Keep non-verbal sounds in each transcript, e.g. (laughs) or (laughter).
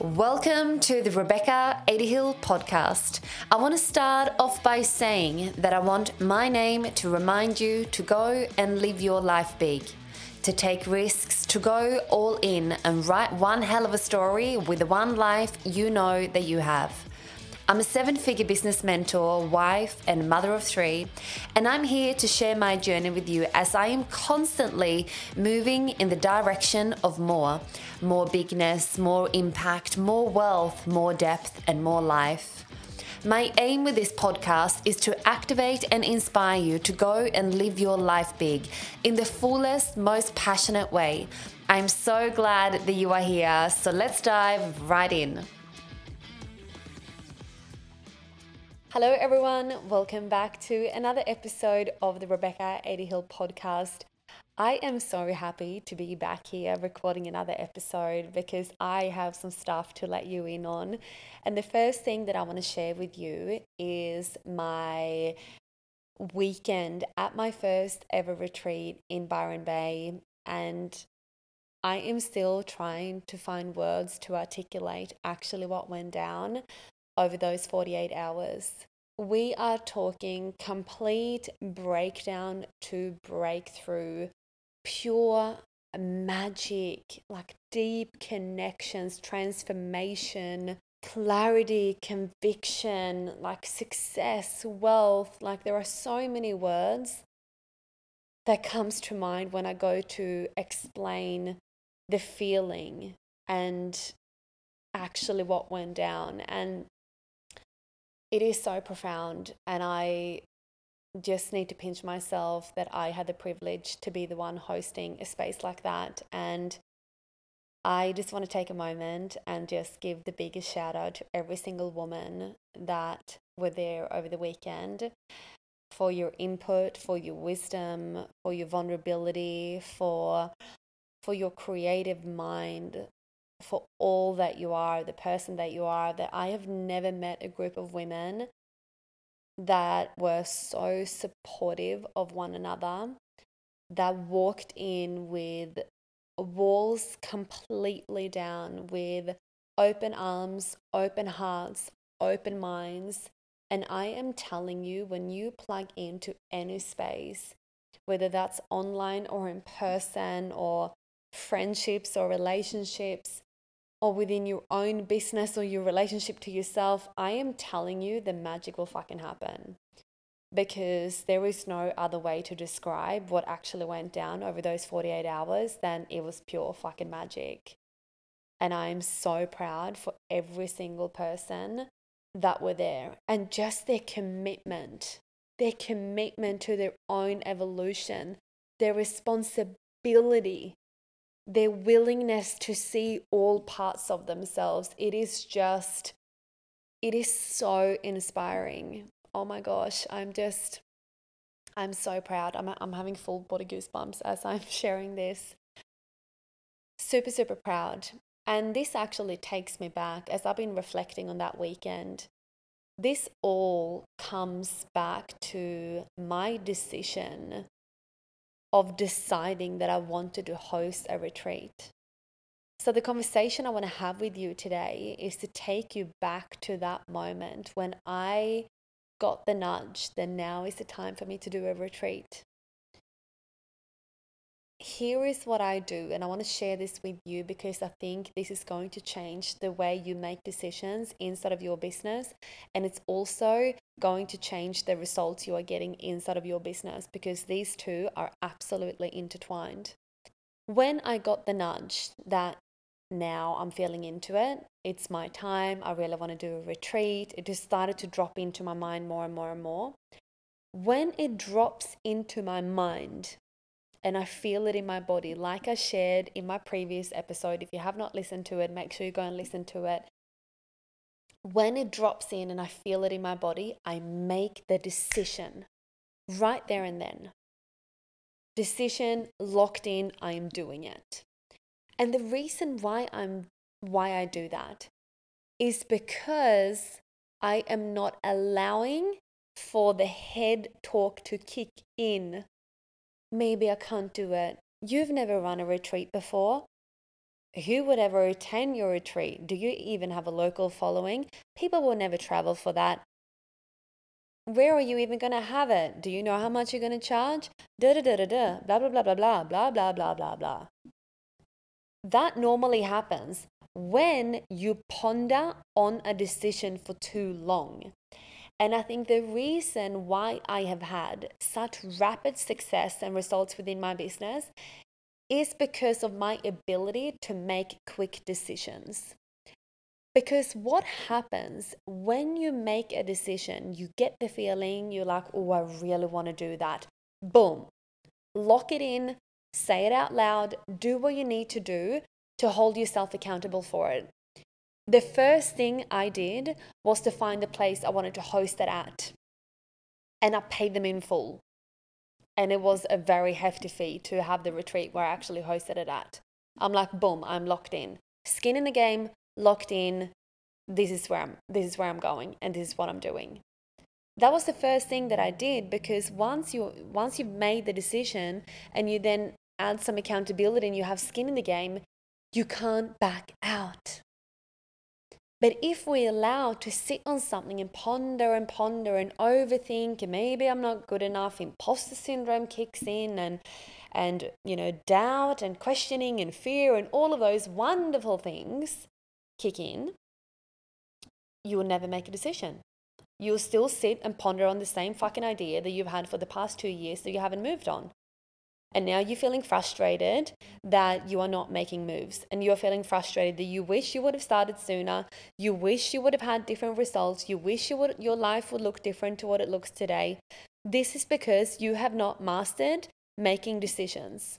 Welcome to the Rebecca Adehill podcast. I want to start off by saying that I want my name to remind you to go and live your life big, to take risks, to go all in and write one hell of a story with the one life you know that you have. I'm a seven figure business mentor, wife, and mother of three, and I'm here to share my journey with you as I am constantly moving in the direction of more more bigness, more impact, more wealth, more depth, and more life. My aim with this podcast is to activate and inspire you to go and live your life big in the fullest, most passionate way. I'm so glad that you are here, so let's dive right in. Hello, everyone. Welcome back to another episode of the Rebecca Adehill podcast. I am so happy to be back here recording another episode because I have some stuff to let you in on. And the first thing that I want to share with you is my weekend at my first ever retreat in Byron Bay. And I am still trying to find words to articulate actually what went down over those 48 hours. We are talking complete breakdown to breakthrough, pure magic, like deep connections, transformation, clarity, conviction, like success, wealth. Like there are so many words that comes to mind when I go to explain the feeling and actually what went down. And it is so profound. And I just need to pinch myself that I had the privilege to be the one hosting a space like that. And I just want to take a moment and just give the biggest shout out to every single woman that were there over the weekend for your input, for your wisdom, for your vulnerability, for for your creative mind, for all that you are, the person that you are, that I have never met a group of women that were so supportive of one another, that walked in with walls completely down, with open arms, open hearts, open minds. And I am telling you, when you plug into any space, whether that's online or in person or friendships or relationships, or within your own business or your relationship to yourself, I am telling you the magic will fucking happen. Because there is no other way to describe what actually went down over those 48 hours than it was pure fucking magic. And I am so proud for every single person that were there and just their commitment, their commitment to their own evolution, their responsibility their willingness to see all parts of themselves. It is just, it is so inspiring. Oh my gosh, I'm just, I'm so proud. I'm, I'm having full body goosebumps as I'm (laughs) sharing this. Super, super proud. And this actually takes me back as I've been reflecting on that weekend. This all comes back to my decision of deciding that I wanted to host a retreat. So, the conversation I want to have with you today is to take you back to that moment when I got the nudge that now is the time for me to do a retreat here is what I do, and I want to share this with you because I think this is going to change the way you make decisions inside of your business. And it's also going to change the results you are getting inside of your business because these two are absolutely intertwined. When I got the nudge that now I'm feeling into it, it's my time, I really want to do a retreat, it just started to drop into my mind more and more and more. When it drops into my mind, and I feel it in my body. Like I shared in my previous episode, if you have not listened to it, make sure you go and listen to it. When it drops in and I feel it in my body, I make the decision right there and then. Decision locked in, I am doing it. And the reason why I'm why I do that is because I am not allowing for the head talk to kick in maybe I can't do it. You've never run a retreat before. Who would ever attend your retreat? Do you even have a local following? People will never travel for that. Where are you even going to have it? Do you know how much you're going to charge? Da da da da da, blah blah blah blah blah blah blah blah blah blah. That normally happens when you ponder on a decision for too long. And I think the reason why I have had such rapid success and results within my business is because of my ability to make quick decisions. Because what happens when you make a decision, you get the feeling, you're like, oh, I really want to do that. Boom, lock it in, say it out loud, do what you need to do to hold yourself accountable for it. The first thing I did was to find the place I wanted to host it at. And I paid them in full. And it was a very hefty fee to have the retreat where I actually hosted it at. I'm like, boom, I'm locked in. Skin in the game, locked in. This is where I'm this is where I'm going and this is what I'm doing. That was the first thing that I did because once you once you've made the decision and you then add some accountability and you have skin in the game, you can't back out. But if we allow to sit on something and ponder and ponder and overthink, and maybe I'm not good enough, imposter syndrome kicks in and and you know doubt and questioning and fear and all of those wonderful things kick in, you will never make a decision. You'll still sit and ponder on the same fucking idea that you've had for the past two years that you haven't moved on. And now you're feeling frustrated that you are not making moves. And you're feeling frustrated that you wish you would have started sooner. You wish you would have had different results. You wish you would, your life would look different to what it looks today. This is because you have not mastered making decisions.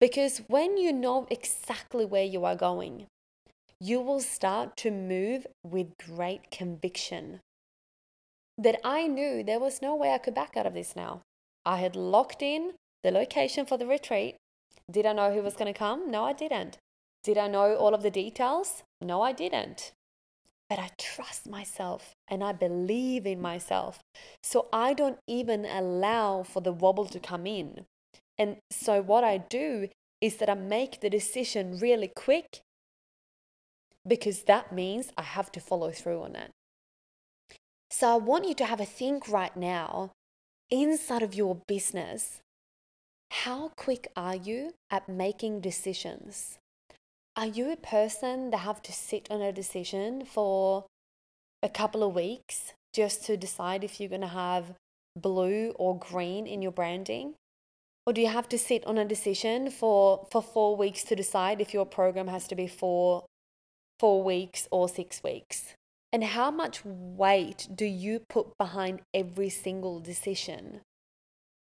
Because when you know exactly where you are going, you will start to move with great conviction. That I knew there was no way I could back out of this now. I had locked in the location for the retreat. Did I know who was going to come? No, I didn't. Did I know all of the details? No, I didn't. But I trust myself and I believe in myself. So I don't even allow for the wobble to come in. And so what I do is that I make the decision really quick because that means I have to follow through on it. So I want you to have a think right now inside of your business. How quick are you at making decisions? Are you a person that have to sit on a decision for a couple of weeks just to decide if you're going to have blue or green in your branding? Or do you have to sit on a decision for, for four weeks to decide if your program has to be four, four weeks or six weeks? And how much weight do you put behind every single decision?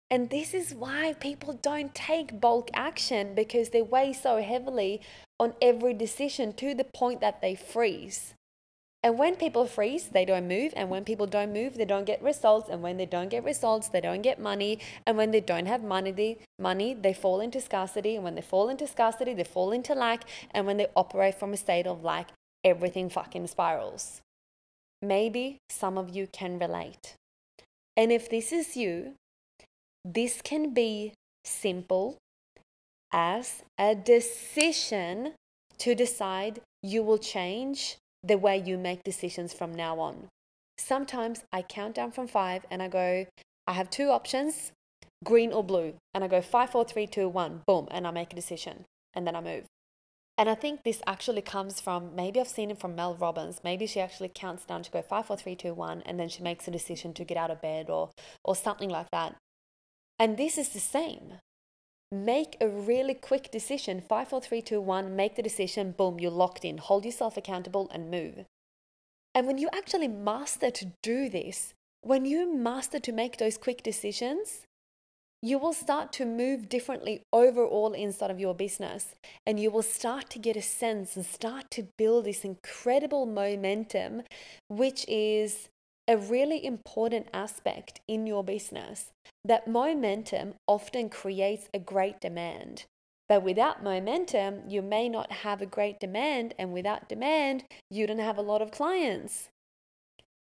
And this is why people don't take bulk action because they weigh so heavily on every decision to the point that they freeze. And when people freeze, they don't move. And when people don't move, they don't get results. And when they don't get results, they don't get money. And when they don't have money, they, money, they fall into scarcity. And when they fall into scarcity, they fall into lack. And when they operate from a state of lack, everything fucking spirals. Maybe some of you can relate. And if this is you, this can be simple as a decision to decide you will change the way you make decisions from now on. Sometimes I count down from five and I go, I have two options, green or blue. And I go five, four, three, two, one, boom, and I make a decision and then I move. And I think this actually comes from maybe I've seen it from Mel Robbins. Maybe she actually counts down to go five, four, three, two, one, and then she makes a decision to get out of bed or or something like that. And this is the same. Make a really quick decision. Five, four, three, two, one, make the decision, boom, you're locked in. Hold yourself accountable and move. And when you actually master to do this, when you master to make those quick decisions, you will start to move differently overall inside of your business. And you will start to get a sense and start to build this incredible momentum, which is a really important aspect in your business that momentum often creates a great demand. But without momentum, you may not have a great demand, and without demand, you don't have a lot of clients.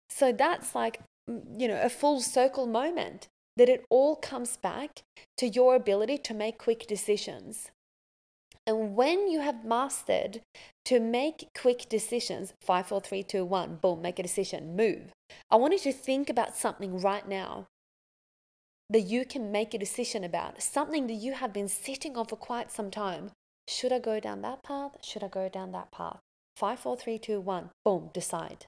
So that's like, mm, you know, a full circle moment that it all comes back to your ability to make quick decisions. And when you have mastered to make quick decisions, five, four, three, two, one, boom, make a decision, move. I want you to think about something right now that you can make a decision about, something that you have been sitting on for quite some time. Should I go down that path? Should I go down that path? Five, four, three, two, one, boom, decide.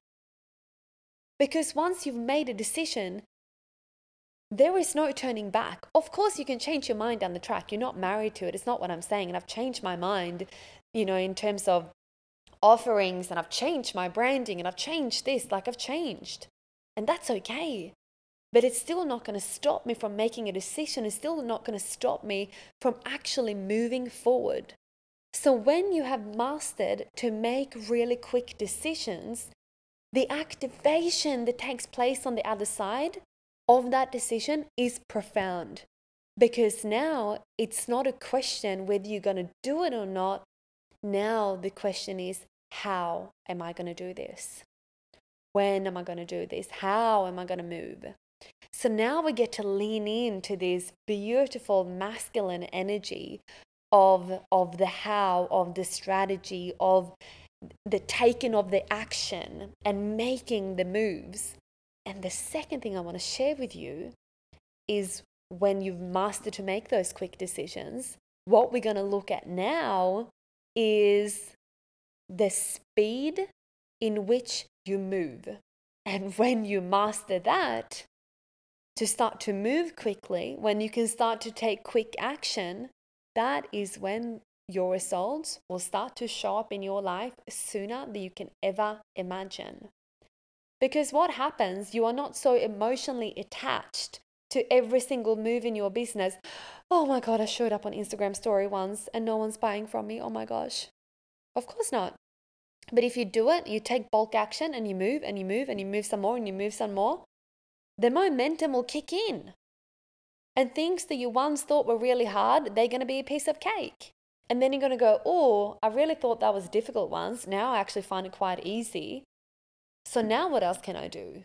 Because once you've made a decision, there is no turning back. Of course, you can change your mind down the track. You're not married to it. It's not what I'm saying. And I've changed my mind, you know, in terms of offerings and I've changed my branding and I've changed this, like I've changed. And that's okay. But it's still not going to stop me from making a decision. It's still not going to stop me from actually moving forward. So, when you have mastered to make really quick decisions, the activation that takes place on the other side of that decision is profound. Because now it's not a question whether you're going to do it or not. Now the question is, how am I going to do this? When am I going to do this? How am I going to move? So now we get to lean into this beautiful masculine energy of, of the how, of the strategy, of the taking of the action and making the moves. And the second thing I want to share with you is when you've mastered to make those quick decisions, what we're going to look at now is the speed in which you move. And (laughs) when you master that, to start to move quickly, when you can start to take quick action, that is when your results will start to show up in your life sooner than you can ever imagine. Because what happens, you are not so emotionally attached to every single move in your business. Oh my God, I showed up on Instagram story once and no one's buying from me. Oh my gosh. Of course not. But if you do it, you take bulk action and you move and you move and you move some more and you move some more, the momentum will kick in. And things that you once thought were really hard, they're going to be a piece of cake. And then you're going to go, oh, I really thought that was difficult once. Now I actually find it quite easy. So now what else can I do?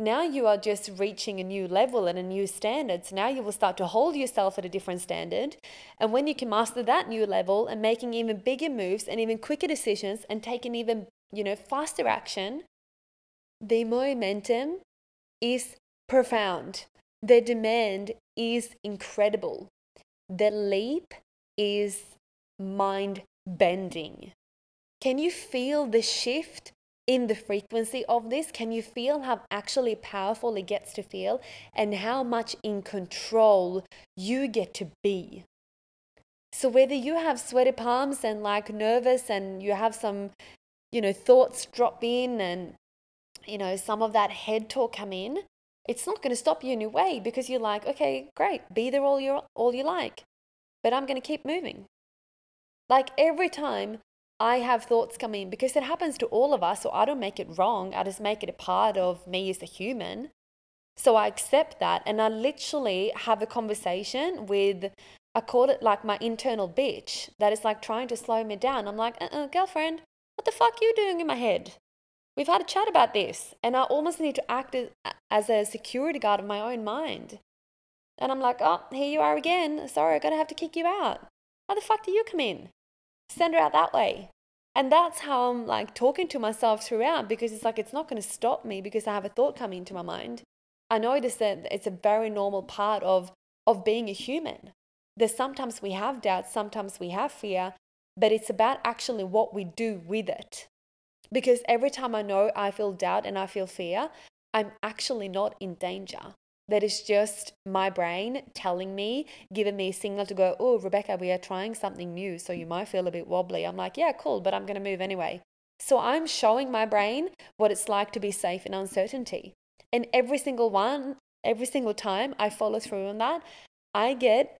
Now you are just reaching a new level and a new standard. So now you will start to hold yourself at a different standard. And when you can master that new level and making even bigger moves and even quicker decisions and taking even, you know, faster action, the momentum is profound. The demand is incredible. The leap is mind bending. Can you feel the shift in the frequency of this? Can you feel how actually powerful it gets to feel and how much in control you get to be? So, whether you have sweaty palms and like nervous and you have some, you know, thoughts drop in and, you know, some of that head talk come in, it's not going to stop you in your way because you're like, okay, great, be there all you all you like but I'm going to keep moving. Like every time I have thoughts come in, because it happens to all of us, so I don't make it wrong, I just make it a part of me as a human. So I accept that and I literally have a conversation with, I call it like my internal bitch that is like trying to slow me down. I'm like, uh uh girlfriend, what the fuck are you doing in my head? We've had a chat about this. And I almost need to act as, as a security guard of my own mind. And I'm like, oh, here you are again. Sorry, I'm going to have to kick you out. How the fuck do you come in? Send her out that way. And that's how I'm like talking to myself throughout because it's like it's not going to stop me because I have a thought coming into my mind. I notice that uh, it's a very normal part of of being a human. That sometimes we have doubt, sometimes we have fear, but it's about actually what we do with it. Because every time I know I feel doubt and I feel fear, I'm actually not in danger that is just my brain telling me, giving me a signal to go, oh, Rebecca, we are trying something new. So you might feel a bit wobbly. I'm like, yeah, cool, but I'm going to move anyway. So I'm showing my brain what it's like to be safe in uncertainty. And every single one, every single time I follow through on that, I get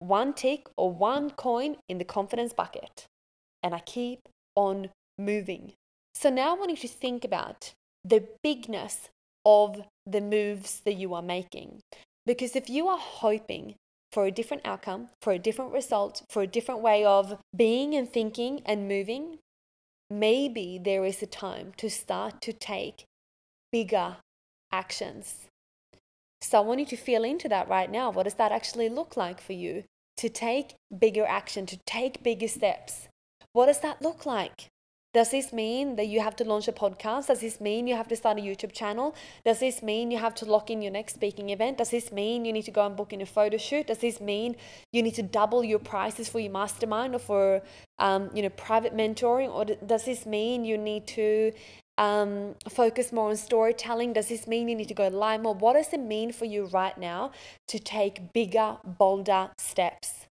one tick or one coin in the confidence bucket. And I keep on moving. So now I want you to think about the bigness of the moves that you are making. Because if you are hoping for a different outcome, for a different result, for a different way of being and thinking and moving, maybe there is a time to start to take bigger actions. So I want you to feel into that right now. What does that actually look like for you? to take bigger action, to take bigger steps. What does that look like? Does this mean that you have to launch a podcast? Does this mean you have to start a YouTube channel? Does this mean you have to lock in your next speaking event? Does this mean you need to go and book in a photo shoot? Does this mean you need to double your prices for your mastermind or for um, you know private mentoring? Or does this mean you need to um, focus more on storytelling? Does this mean you need to go live more? What does it mean for you right now to take bigger, bolder steps?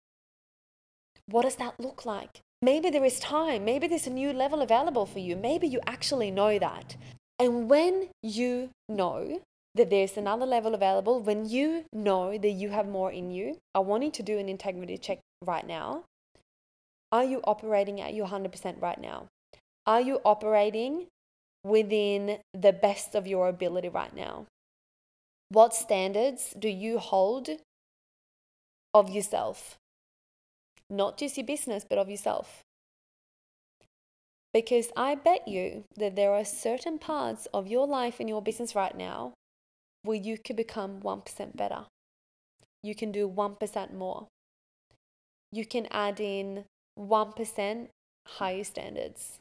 What does that look like? Maybe there is time. Maybe there's a new level available for you. Maybe you actually know that. And when you know that there's another level available, when you know that you have more in you, I want you to do an integrity check right now. Are you operating at your 100% right now? Are you operating within the best of your ability right now? What standards do you hold of yourself? Not just your business, but of yourself. Because I bet you that there are certain parts of your life and your business right now where you could become 1% better. You can do 1% more. You can add in 1% higher standards.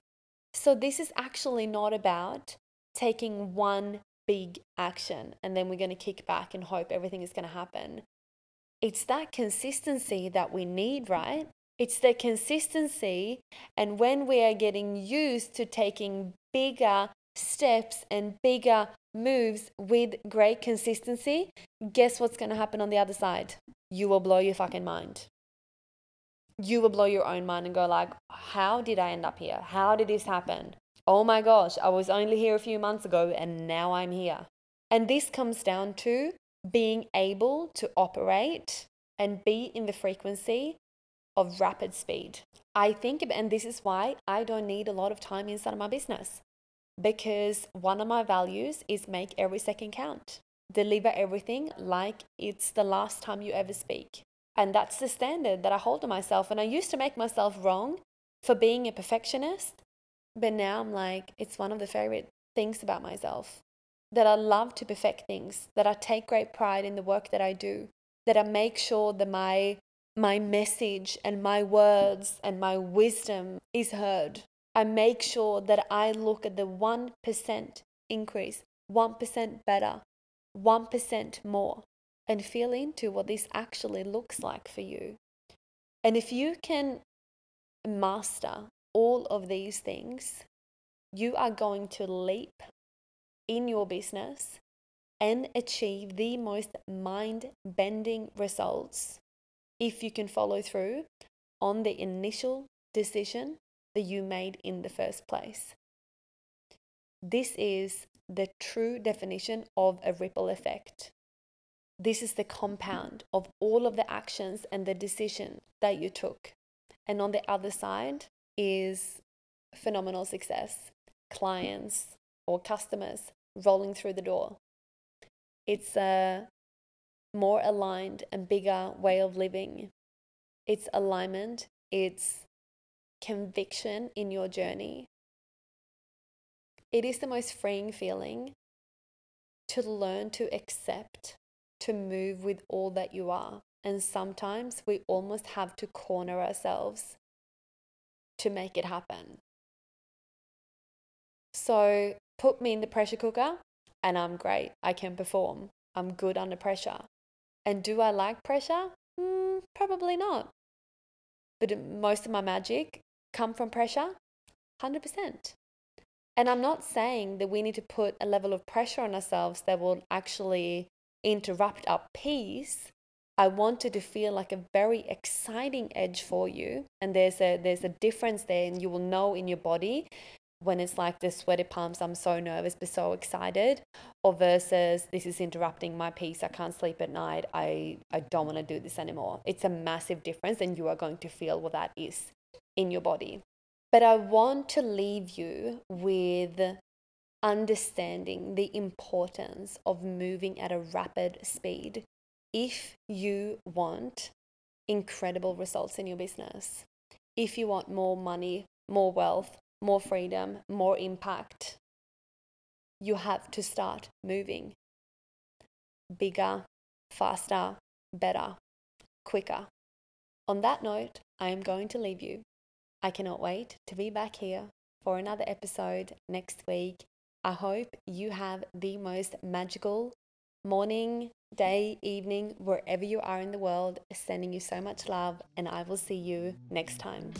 So, this is actually not about taking one big action and then we're going to kick back and hope everything is going to happen it's that consistency that we need, right? It's the consistency. And when we are getting used to taking bigger steps and bigger moves with great consistency, guess what's going to happen on the other side? You will blow your fucking mind. You will blow your own mind and go like, how did I end up here? How did this happen? Oh my gosh, I was only here a few months ago and now I'm here. And this comes down to being able to operate and be in the frequency of rapid speed. I think, and this is why I don't need a lot of time inside of my business because one of my values is make every second count, deliver everything like it's the last time you ever speak. And that's the standard that I hold to myself. And I used to make myself wrong for being a perfectionist, but now I'm like, it's one of the favorite things about myself that I love to perfect things, that I take great pride in the work that I do, that I make sure that my my message and my words and my wisdom is heard. I make sure that I look at the 1% increase, 1% better, 1% more, and feel into what this actually looks like for you. And if you can master all of these things, you are going to leap in your business and achieve the most mind bending results if you can follow through on the initial decision that you made in the first place. This is the true definition of a ripple effect. This is the compound of all of the actions and the decision that you took. And on the other side is phenomenal success, clients or customers rolling through the door. It's a more aligned and bigger way of living. It's alignment, it's conviction in your journey. It is the most freeing feeling to learn to accept, to move with all that you are. And sometimes we almost have to corner ourselves to make it happen. So put me in the pressure cooker and I'm great. I can perform. I'm good under pressure. And do I like pressure? Mm, probably not. But most of my magic come from pressure? 100%. And I'm not saying that we need to put a level of pressure on ourselves that will actually interrupt our peace. I wanted to feel like a very exciting edge for you. And there's a there's a difference there and you will know in your body when it's like the sweaty palms, I'm so nervous but so excited, or versus this is interrupting my peace, I can't sleep at night, I, I don't want to do this anymore. It's a massive difference, and you are going to feel what that is in your body. But I want to leave you with understanding the importance of moving at a rapid speed if you want incredible results in your business. If you want more money, more wealth, more freedom, more impact, you have to start moving bigger, faster, better, quicker. On that note, I am going to leave you. I cannot wait to be back here for another episode next week. I hope you have the most magical morning, day, evening, wherever you are in the world. Sending you so much love, and I will see you next time.